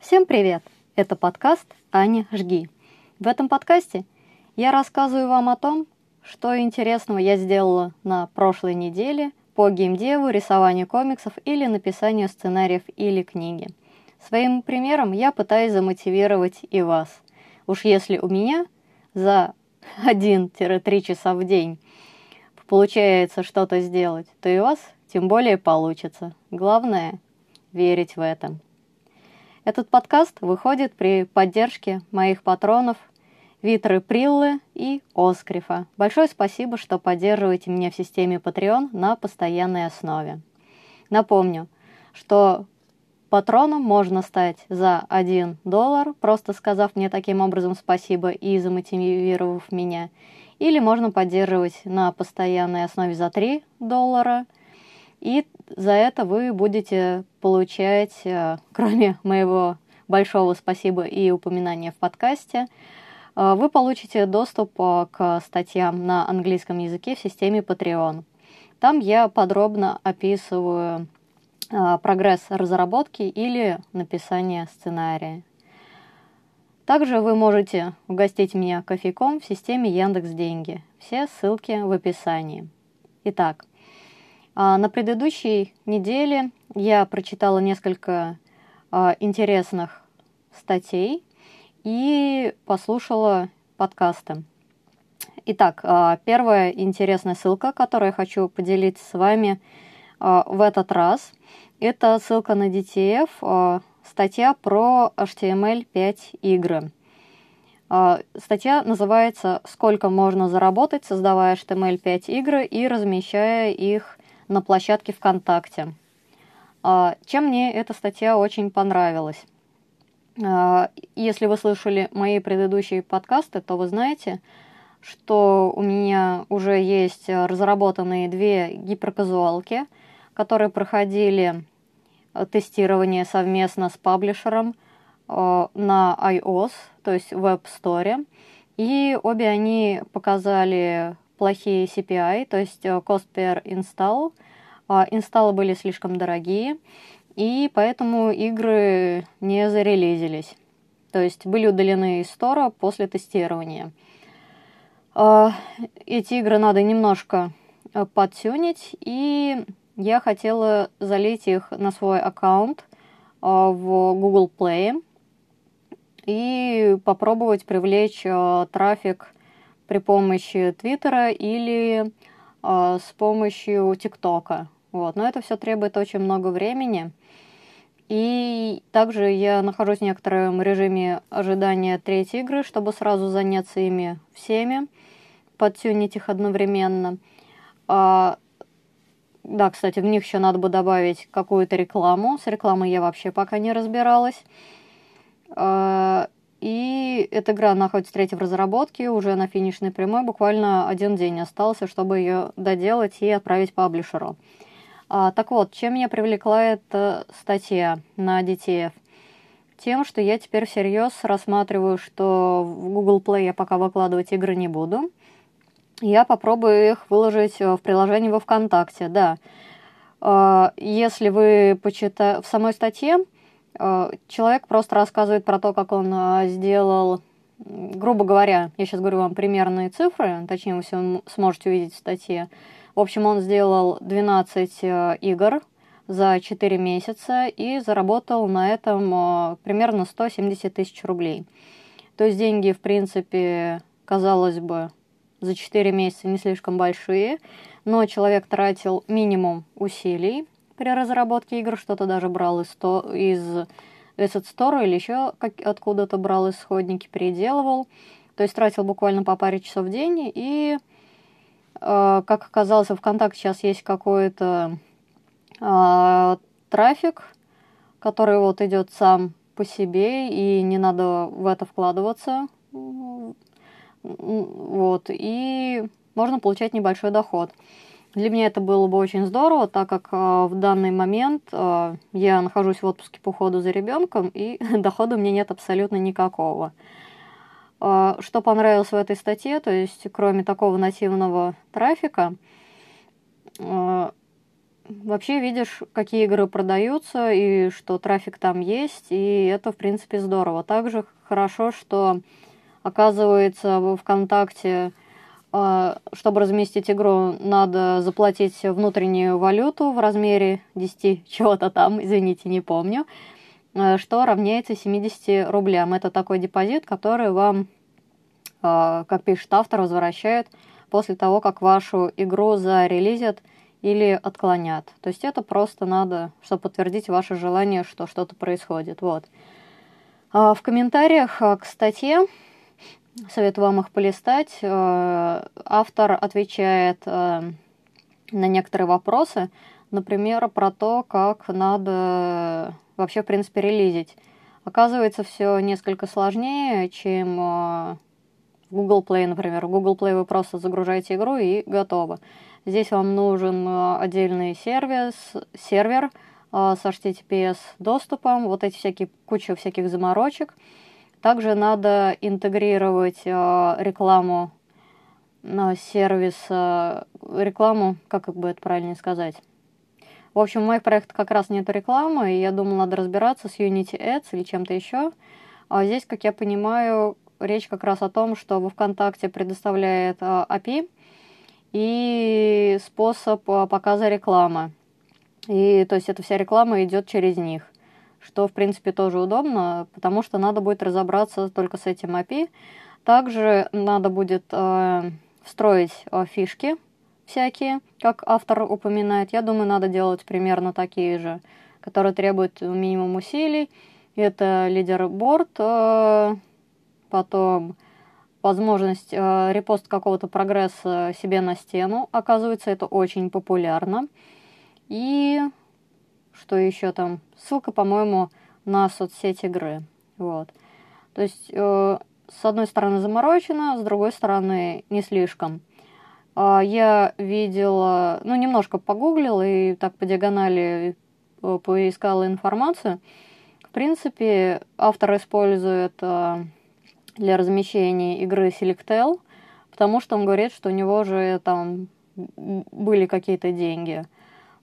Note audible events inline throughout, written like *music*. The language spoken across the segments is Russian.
Всем привет! Это подкаст «Аня, жги». В этом подкасте я рассказываю вам о том, что интересного я сделала на прошлой неделе по геймдеву, рисованию комиксов или написанию сценариев или книги. Своим примером я пытаюсь замотивировать и вас. Уж если у меня за *laughs* 1-3 часа в день получается что-то сделать, то и у вас тем более получится. Главное – верить в это. Этот подкаст выходит при поддержке моих патронов Витры Приллы и Оскрифа. Большое спасибо, что поддерживаете меня в системе Patreon на постоянной основе. Напомню, что патроном можно стать за 1 доллар, просто сказав мне таким образом спасибо и замотивировав меня. Или можно поддерживать на постоянной основе за 3 доллара – и за это вы будете получать, э, кроме *laughs* моего большого спасибо и упоминания в подкасте, э, вы получите доступ э, к статьям на английском языке в системе Patreon. Там я подробно описываю прогресс разработки или написания сценария. Также вы можете угостить меня кофейком в системе Яндекс Деньги. Все ссылки в описании. Итак, а, на предыдущей неделе я прочитала несколько а, интересных статей и послушала подкасты. Итак, а, первая интересная ссылка, которую я хочу поделиться с вами в этот раз, это ссылка на DTF, статья про HTML5 игры. Статья называется «Сколько можно заработать, создавая HTML5 игры и размещая их на площадке ВКонтакте. А, чем мне эта статья очень понравилась? А, если вы слышали мои предыдущие подкасты, то вы знаете, что у меня уже есть разработанные две гиперказуалки, которые проходили тестирование совместно с паблишером а, на iOS, то есть в App Store. И обе они показали плохие CPI, то есть э, cost per install. А, инсталлы были слишком дорогие, и поэтому игры не зарелизились. То есть были удалены из стора после тестирования. А, эти игры надо немножко э, подтюнить, и я хотела залить их на свой аккаунт э, в Google Play и попробовать привлечь трафик при помощи Твиттера или э, с помощью ТикТока. Вот. Но это все требует очень много времени. И также я нахожусь в некотором режиме ожидания третьей игры, чтобы сразу заняться ими всеми, подтюнить их одновременно. Да, кстати, в них еще надо бы добавить какую-то рекламу. С рекламой я вообще пока не разбиралась. А, и эта игра находится третья в разработке, уже на финишной прямой, буквально один день остался, чтобы ее доделать и отправить паблишеру. А, так вот, чем меня привлекла эта статья на DTF? Тем, что я теперь всерьез рассматриваю, что в Google Play я пока выкладывать игры не буду. Я попробую их выложить в приложении во ВКонтакте, да. А, если вы почитаете в самой статье, Э, человек просто рассказывает про то, как он э, сделал, грубо говоря, я сейчас говорю вам примерные цифры, точнее вы все сможете увидеть в статье. В общем, он сделал 12 э, игр за 4 месяца и заработал на этом примерно 170 тысяч рублей. То есть деньги, в принципе, казалось бы, за 4 месяца не слишком большие, но человек тратил минимум усилий, при разработке игр, что-то даже брал из, то, из Asset Store или еще откуда-то брал исходники, переделывал. То есть тратил буквально по паре часов в день. И, э, как оказалось, ВКонтакте сейчас есть какой-то э, трафик, который вот идет сам по себе, и не надо в это вкладываться. Вот, и можно получать небольшой доход. Для меня это было бы очень здорово, так как э, в данный момент э, я нахожусь в отпуске по уходу за ребенком, и *laughs* дохода у меня нет абсолютно никакого. Э, что понравилось в этой статье, то есть кроме такого нативного трафика, э, вообще видишь, какие игры продаются и что трафик там есть, и это, в принципе, здорово. Также хорошо, что, оказывается, в ВКонтакте, э, чтобы разместить игру, надо заплатить внутреннюю валюту в размере 10 чего-то там, извините, не помню, э, что равняется 70 рублям. Это такой депозит, который вам, э, как пишет автор, возвращает после того, как вашу игру зарелизят или отклонят. То есть это просто надо, чтобы подтвердить ваше желание, что что-то происходит. Вот. А в комментариях к статье, советую вам их полистать, э, автор отвечает э, на некоторые вопросы, например, про то, как надо вообще, в принципе, релизить. Оказывается, все несколько сложнее, чем э, Google Play, например. В Google Play вы просто загружаете игру и готово. Здесь вам нужен э, отдельный сервис, сервер э, с HTTPS доступом, вот эти всякие, куча всяких заморочек. Также надо интегрировать э, рекламу на сервис, рекламу, как бы это правильно сказать. В общем, в моих проектах как раз нет рекламы, и я думала, надо разбираться с Unity Ads или чем-то еще. А здесь, как я понимаю, речь как раз о том, что во ВКонтакте предоставляет API а, и способ показа рекламы. И то есть эта вся реклама идет через них, что в принципе тоже удобно, потому что надо будет разобраться только с этим API. Также надо будет э, встроить э, фишки всякие, как автор упоминает. Я думаю, надо делать примерно такие же, которые требуют минимум усилий. Это лидерборд, э, потом возможность э, репост какого-то прогресса себе на стену. Оказывается, это очень популярно. И что еще там? Ссылка, по-моему, на соцсеть игры. Вот. То есть, э, с одной стороны, заморочено, с другой стороны, не слишком. Э, я видела, ну, немножко погуглила и так по диагонали э, поискала информацию. В принципе, автор использует... Э, для размещения игры Selectel, потому что он говорит, что у него же там были какие-то деньги.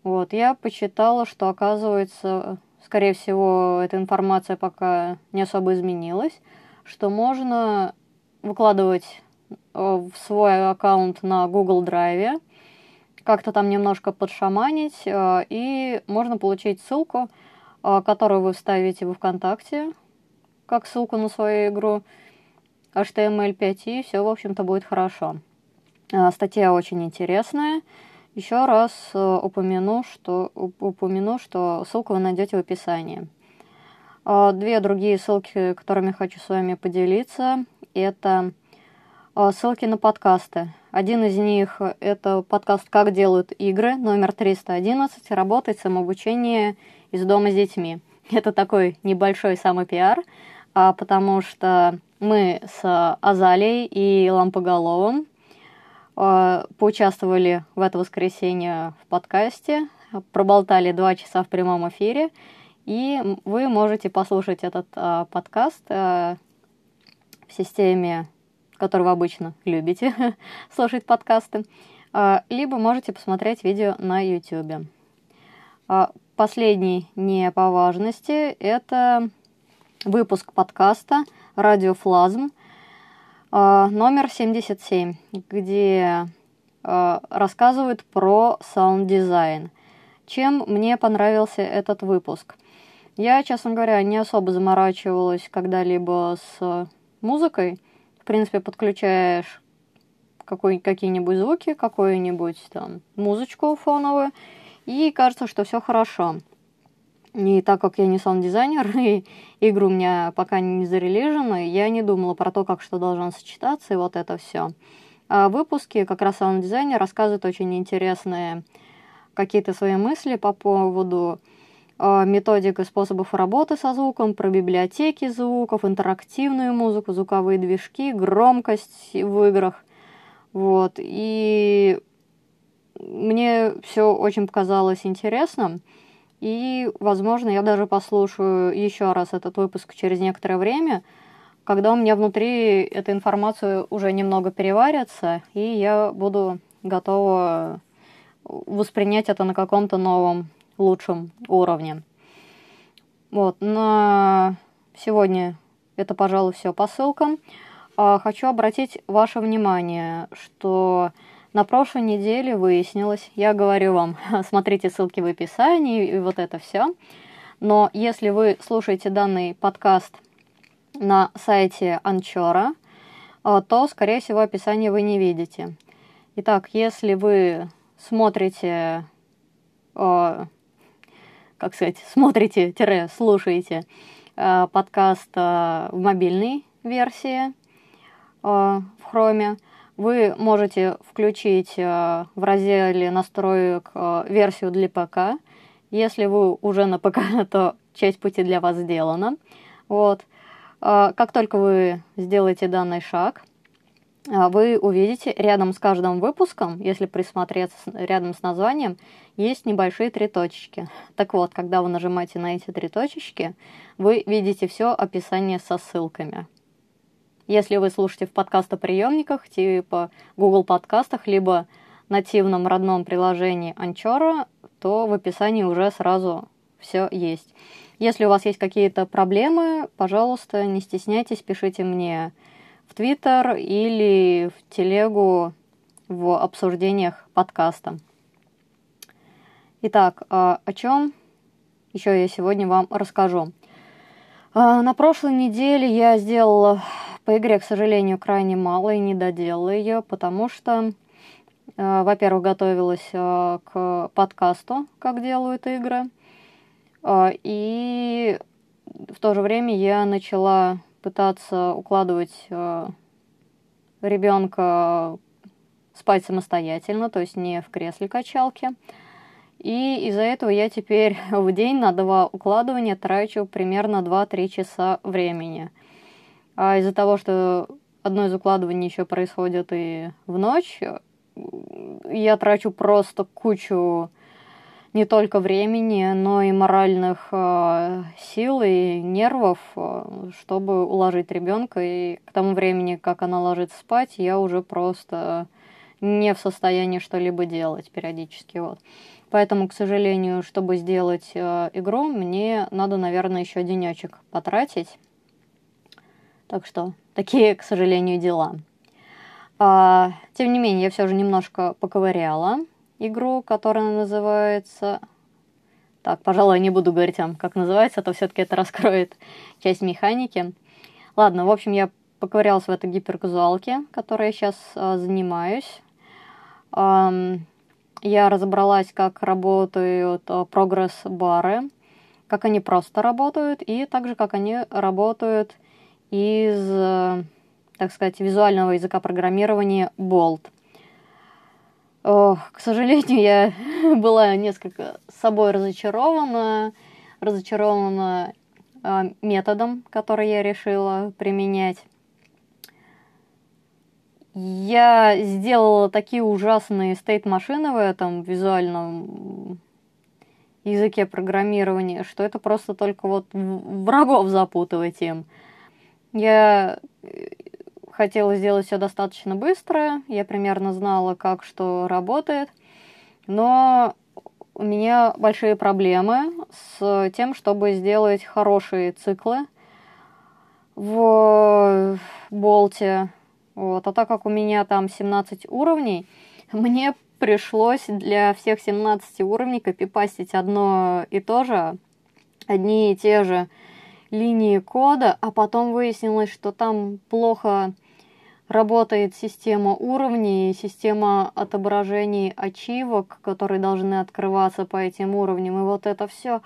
Вот, я почитала, что оказывается, скорее всего, эта информация пока не особо изменилась, что можно выкладывать э, в свой аккаунт на Google Drive, как-то там немножко подшаманить, э, и можно получить ссылку, э, которую вы вставите в ВКонтакте, как ссылку на свою игру, HTML5, и все, в общем-то, будет хорошо. Статья очень интересная. Еще раз э, упомяну, что, упомяну, что ссылку вы найдете в описании. А, две другие ссылки, которыми хочу с вами поделиться, это а, ссылки на подкасты. Один из них – это подкаст «Как делают игры», номер 311, «Работать самообучение из дома с детьми». *laughs* Это такой небольшой самопиар, потому что мы с Азалией и Лампоголовым поучаствовали в это воскресенье в подкасте, проболтали два часа в прямом эфире, и вы можете послушать этот э, подкаст э, в системе, которую вы обычно любите *laughs* слушать подкасты, либо можете посмотреть видео на YouTube. Последний не по важности – это выпуск подкаста – радиофлазм, номер 77, где а, рассказывают про саунд-дизайн. Чем мне понравился этот выпуск? Я, честно говоря, не особо заморачивалась когда-либо с музыкой. В принципе, подключаешь какие-нибудь звуки, какую-нибудь там музычку фоновую, и кажется, что все хорошо. И так как я не саунд-дизайнер, *laughs* и игру у меня пока не зарелижена, я не думала про то, как что должно сочетаться, и вот это все. А выпуски как раз саунд-дизайнер рассказывает очень интересные какие-то свои мысли по поводу э, методик и способов работы со звуком, про библиотеки звуков, интерактивную музыку, звуковые движки, громкость в играх. Вот. И мне все очень показалось интересным. И, возможно, я даже послушаю еще раз этот выпуск через некоторое время, когда у меня внутри эта информация уже немного переварится, и я буду готова воспринять это на каком-то новом, лучшем уровне. Вот, на сегодня это, пожалуй, все по ссылкам. А, хочу обратить ваше внимание, что на прошлой неделе выяснилось, я говорю вам, *laughs* смотрите ссылки в описании и вот это все. Но если вы слушаете данный подкаст на сайте Анчора, а, то, скорее всего, описание вы не видите. Итак, если вы смотрите, э, как сказать, *laughs* смотрите-слушаете э, подкаст э, в мобильной версии э, в Chrome, вы можете включить э, в разделе настроек э, версию для ПК. Если вы уже на ПК, *laughs* то часть пути для вас сделана. Вот. Э, как только вы сделаете данный шаг, вы увидите рядом с каждым выпуском, если присмотреться рядом с названием, есть небольшие три точечки. Так вот, когда вы нажимаете на эти три точечки, вы видите все описание со ссылками. Если вы слушаете в подкастоприемниках, типа Google подкастах, либо нативном родном приложении Anchor, то в описании уже сразу все есть. Если у вас есть какие-то проблемы, пожалуйста, не стесняйтесь, пишите мне в Твиттер или в телегу в обсуждениях подкаста. Итак, а, о чем еще я сегодня вам расскажу. А, на прошлой неделе я сделала по игре, к сожалению, крайне мало и не доделала ее, потому что, а, во-первых, готовилась к подкасту, как делают игры, и в то же время я начала пытаться укладывать э, ребенка спать самостоятельно, то есть не в кресле качалки. И из-за этого я теперь *laughs* в день на два укладывания трачу примерно 2-3 часа времени. А из-за того, что одно из укладываний еще происходит и в ночь, я трачу просто кучу не только времени, но и моральных э, сил и нервов, э, чтобы уложить ребенка. И к тому времени, как она ложится спать, я уже просто не в состоянии что-либо делать периодически. Вот. Поэтому, к сожалению, чтобы сделать э, игру, мне надо, наверное, еще денечек потратить. Так что такие, к сожалению, дела. А, тем не менее, я все же немножко поковыряла игру, которая называется... Так, пожалуй, не буду говорить вам, как называется, а то все-таки это раскроет *laughs* часть механики. Ладно, в общем, я поковырялась в этой гиперказуалке, которой я сейчас а, занимаюсь. Um, я разобралась, как работают а, прогресс-бары, как они просто работают, и также как они работают из, а, так сказать, визуального языка программирования Bolt. Ох, к сожалению, я *laughs* была несколько с собой разочарована, разочарована э, методом, который я решила применять. Я сделала такие ужасные стейт-машины в этом визуальном языке программирования, что это просто только вот врагов запутывать им. Я хотела сделать все достаточно быстро, я примерно знала, как что работает, но у меня большие проблемы с тем, чтобы сделать хорошие циклы в болте. Вот. А так как у меня там 17 уровней, *laughs* мне пришлось для всех 17 уровней копипастить одно и то же, одни и те же линии кода, а потом выяснилось, что там плохо работает система уровней, система отображений ачивок, которые должны открываться по этим уровням, и вот это все.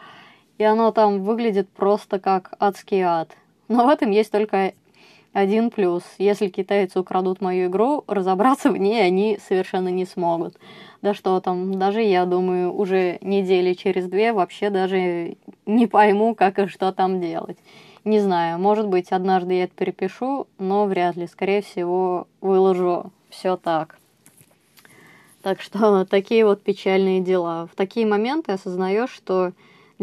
И оно там выглядит просто как адский ад. Но в этом есть только один плюс. Если китайцы украдут мою игру, разобраться в ней они совершенно не смогут. Да что там, даже я думаю, уже недели через две вообще даже не пойму, как и что там делать. Не знаю, может быть, однажды я это перепишу, но вряд ли. Скорее всего, выложу все так. Так что такие вот печальные дела. В такие моменты осознаешь, что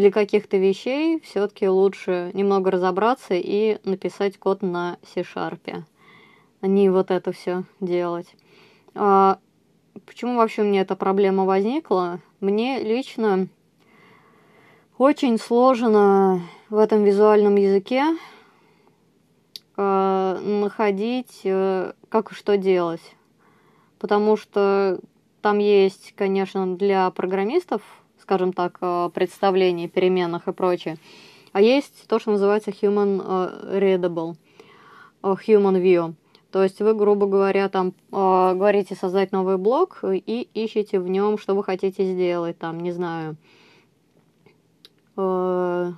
для каких-то вещей все-таки лучше немного разобраться и написать код на C-Sharp, а не вот это все делать. А, почему вообще мне эта проблема возникла? Мне лично очень сложно в этом визуальном языке э, находить, э, как и что делать. Потому что там есть, конечно, для программистов, скажем так, э, представление переменных и прочее. А есть то, что называется human э, readable, э, human view. То есть вы, грубо говоря, там говорите создать новый блок и ищете в нем, что вы хотите сделать, там, не знаю, game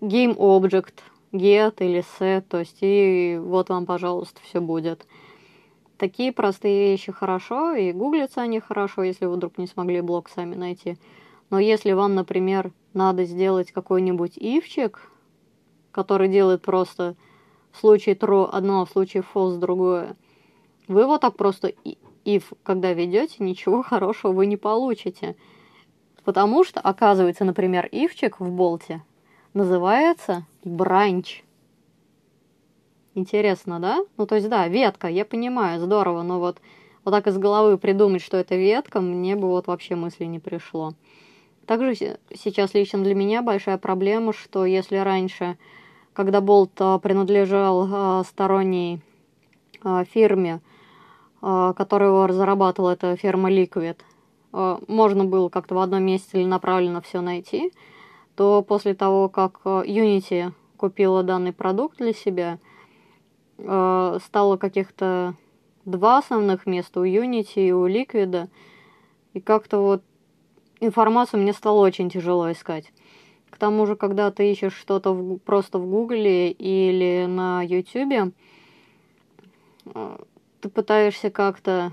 object, get или set, то есть и вот вам, пожалуйста, все будет. Такие простые вещи хорошо, и гуглятся они хорошо, если вы вдруг не смогли блок сами найти. Но если вам, например, надо сделать какой-нибудь ивчик, который делает просто в случае true одно, а в случае false другое, вы вот так просто if, когда ведете, ничего *laughs* хорошего вы не получите. Потому что, оказывается, например, ивчик в болте называется бранч. Интересно, да? Ну, то есть, да, ветка, я понимаю, здорово, но вот, вот так из головы придумать, что это ветка, мне бы вот вообще мысли не пришло. Также сейчас лично для меня большая проблема, что если раньше когда болт а, принадлежал а, сторонней а, фирме, которая его разрабатывала, это фирма Liquid, можно было как-то в одном месте или направленно все найти, то после того, как Unity купила данный продукт для себя, стало каких-то два основных места у Unity и у Liquid, и как-то вот информацию мне стало очень тяжело искать. К тому же, когда ты ищешь что-то в, просто в Гугле или на Ютубе, э, ты пытаешься как-то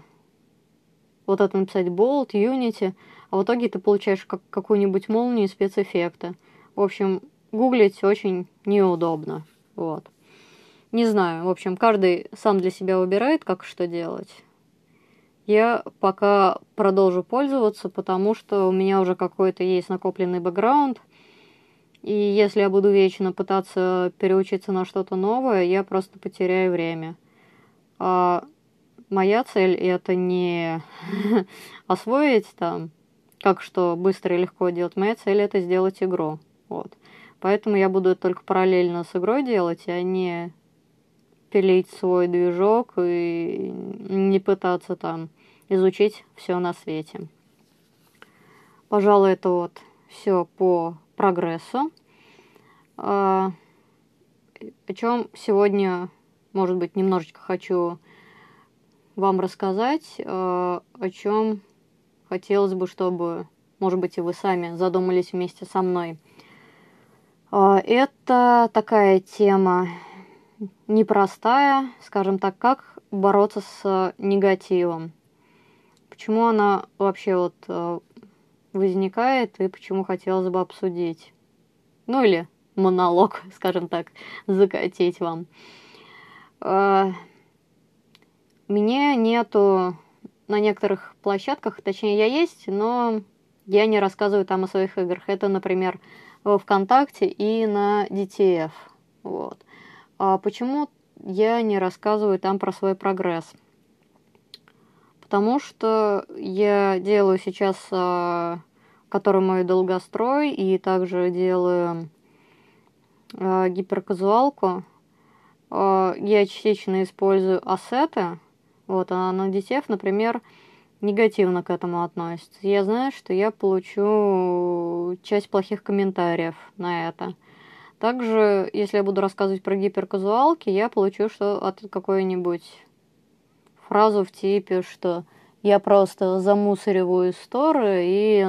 вот это написать Bolt, Unity, а в итоге ты получаешь как, какую-нибудь молнию спецэффекта. В общем, гуглить очень неудобно. Вот. Не знаю, в общем, каждый сам для себя выбирает, как что делать. Я пока продолжу пользоваться, потому что у меня уже какой-то есть накопленный бэкграунд, и если я буду вечно пытаться переучиться на что-то новое, я просто потеряю время. А моя цель это не *laughs* освоить там, как что быстро и легко делать. Моя цель это сделать игру. Вот. Поэтому я буду это только параллельно с игрой делать, а не пилить свой движок и не пытаться там изучить все на свете. Пожалуй, это вот все по прогрессу. А, о чем сегодня, может быть, немножечко хочу вам рассказать, а, о чем хотелось бы, чтобы, может быть, и вы сами задумались вместе со мной. А, это такая тема непростая, скажем так, как бороться с негативом. Почему она вообще вот возникает и почему хотелось бы обсудить. Ну или монолог, *laughs* скажем так, закатить вам. А, меня нету на некоторых площадках, точнее я есть, но я не рассказываю там о своих играх. Это, например, ВКонтакте и на DTF. Вот. А почему я не рассказываю там про свой прогресс? потому что я делаю сейчас э, который мой долгострой, и также делаю э, гиперказуалку. Э, я частично использую ассеты, вот, а на DTF, например, негативно к этому относится. Я знаю, что я получу часть плохих комментариев на это. Также, если я буду рассказывать про гиперказуалки, я получу что от какой-нибудь фразу в типе, что я просто замусориваю сторы, и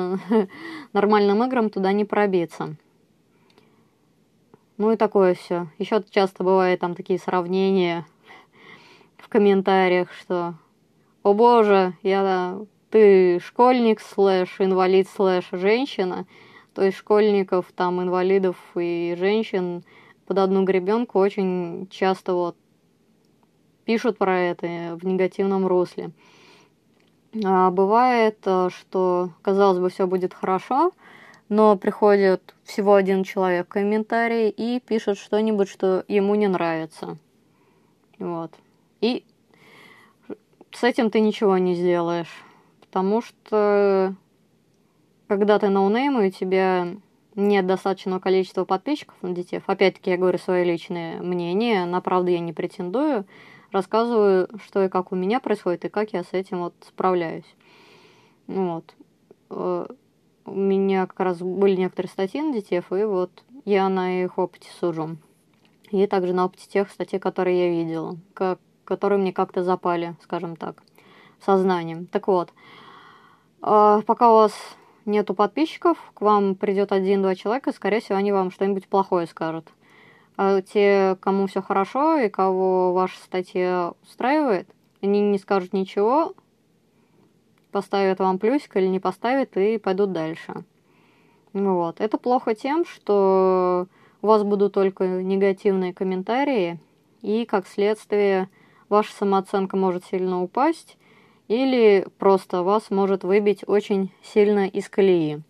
*laughs* нормальным играм туда не пробиться. Ну и такое все. Еще часто бывает там такие сравнения *laughs* в комментариях, что «О боже, я, ты школьник слэш инвалид слэш женщина». То есть школьников, там, инвалидов и женщин под одну гребенку очень часто вот пишут про это в негативном русле. А бывает, э, что, казалось бы, все будет хорошо, но приходит всего один человек в комментарии и пишет что-нибудь, что ему не нравится. Вот. И с этим ты ничего не сделаешь. Потому что когда ты no name, и у тебя нет достаточного количества подписчиков на детей, опять-таки я говорю свое личное мнение, на правду я не претендую, рассказываю, что и как у меня происходит, и как я с этим вот справляюсь. Вот. Э, у меня как раз были некоторые статьи на детей, и вот я на их опыте сужу. И также на опыте тех статей, которые я видела, как, которые мне как-то запали, скажем так, сознанием. Так вот, э, пока у вас нету подписчиков, к вам придет один-два человека, скорее всего, они вам что-нибудь плохое скажут. А те, кому все хорошо и кого ваша статья устраивает, они не скажут ничего, поставят вам плюсик или не поставят и пойдут дальше. Вот. Это плохо тем, что у вас будут только негативные комментарии, и, как следствие, ваша самооценка может сильно упасть, или просто вас может выбить очень сильно из колеи.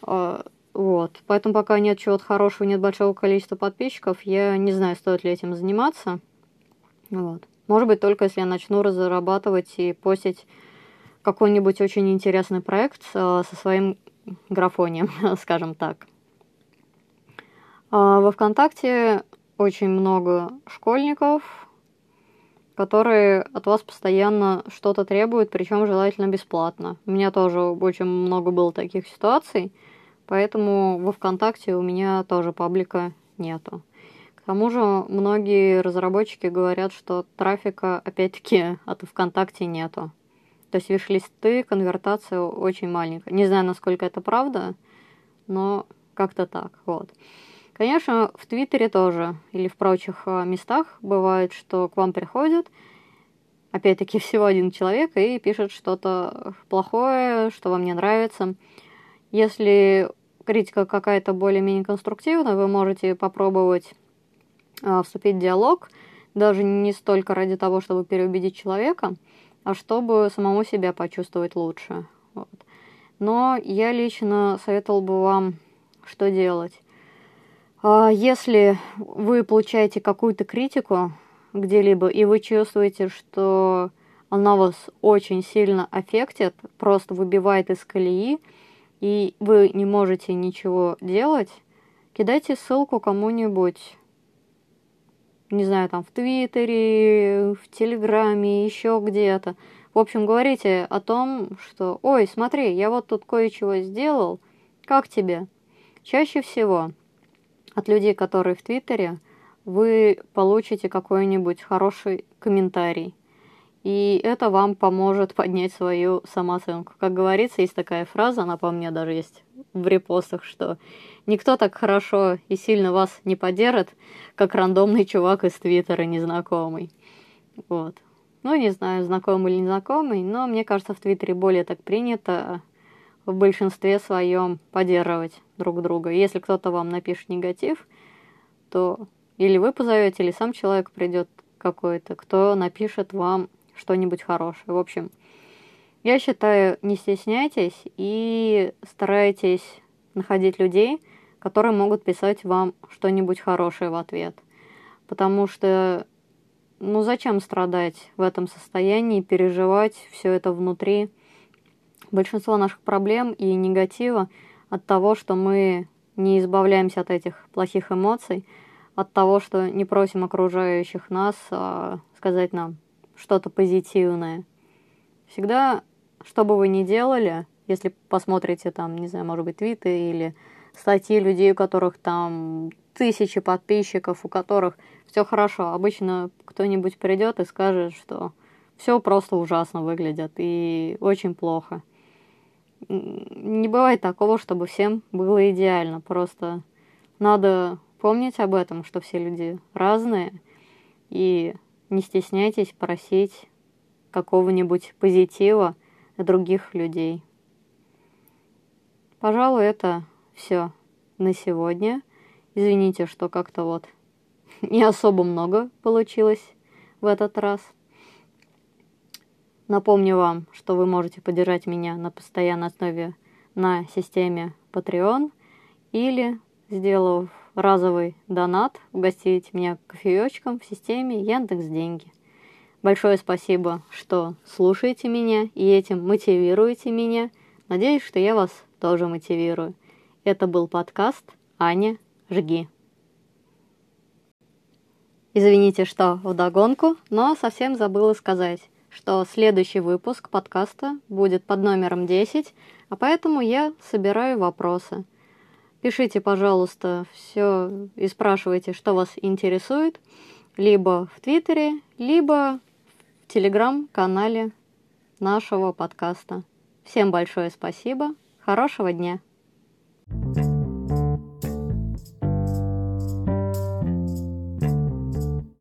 А, вот. Поэтому пока нет чего-то хорошего, нет большого количества подписчиков, я не знаю, стоит ли этим заниматься. Вот. Может быть, только если я начну разрабатывать и постить какой-нибудь очень интересный проект со своим графонием, *laughs* скажем так. А, во ВКонтакте очень много школьников, которые от вас постоянно что-то требуют, причем желательно бесплатно. У меня тоже очень много было таких ситуаций, поэтому во ВКонтакте у меня тоже паблика нету. К тому же многие разработчики говорят, что трафика опять-таки от ВКонтакте нету. То есть виш-листы, конвертация очень маленькая. Не знаю, насколько это правда, но как-то так. Вот. Конечно, в Твиттере тоже или в прочих а, местах бывает, что к вам приходят, опять-таки, *laughs* всего один человек и пишет что-то плохое, что вам не нравится. Если критика какая-то более-менее конструктивная, вы можете попробовать э, вступить в диалог, даже не столько ради того, чтобы переубедить человека, а чтобы самому себя почувствовать лучше. Вот. Но я лично советовал бы вам, что делать. А если вы получаете какую-то критику где-либо, и вы чувствуете, что она вас очень сильно аффектит, просто выбивает из колеи, и вы не можете ничего делать, кидайте ссылку кому-нибудь, не знаю, там в Твиттере, в Телеграме, еще где-то. В общем, говорите о том, что «Ой, смотри, я вот тут кое-чего сделал, как тебе?» Чаще всего – от людей, которые в Твиттере, вы получите какой-нибудь хороший комментарий. И это вам поможет поднять свою самооценку. Как говорится, есть такая фраза, она по мне даже есть в репостах, что никто так хорошо и сильно вас не поддержит, как рандомный чувак из Твиттера незнакомый. Вот. Ну, не знаю, знакомый или незнакомый, но мне кажется, в Твиттере более так принято в большинстве своем поддерживать друг друга. Если кто-то вам напишет негатив, то или вы позовете, или сам человек придет какой-то, кто напишет вам что-нибудь хорошее. В общем, я считаю, не стесняйтесь и старайтесь находить людей, которые могут писать вам что-нибудь хорошее в ответ. Потому что, ну зачем страдать в этом состоянии, переживать все это внутри? большинство наших проблем и негатива от того, что мы не избавляемся от этих плохих эмоций, от того, что не просим окружающих нас а, сказать нам что-то позитивное. Всегда, что бы вы ни делали, если посмотрите там, не знаю, может быть, твиты или статьи людей, у которых там тысячи подписчиков, у которых все хорошо, обычно кто-нибудь придет и скажет, что все просто ужасно выглядит и очень плохо не бывает такого, чтобы всем было идеально. Просто надо помнить об этом, что все люди разные, и не стесняйтесь просить какого-нибудь позитива других людей. Пожалуй, это все на сегодня. Извините, что как-то вот *laughs* не особо много получилось в этот раз. Напомню вам, что вы можете поддержать меня на постоянной основе на системе Patreon или, сделав разовый донат, угостить меня кофеечком в системе Яндекс Деньги. Большое спасибо, что слушаете меня и этим мотивируете меня. Надеюсь, что я вас тоже мотивирую. Это был подкаст «Аня, жги». Извините, что вдогонку, но совсем забыла сказать, что следующий выпуск подкаста будет под номером 10, а поэтому я собираю вопросы. Пишите, пожалуйста, все и спрашивайте, что вас интересует, либо в Твиттере, либо в Телеграм-канале нашего подкаста. Всем большое спасибо, хорошего дня!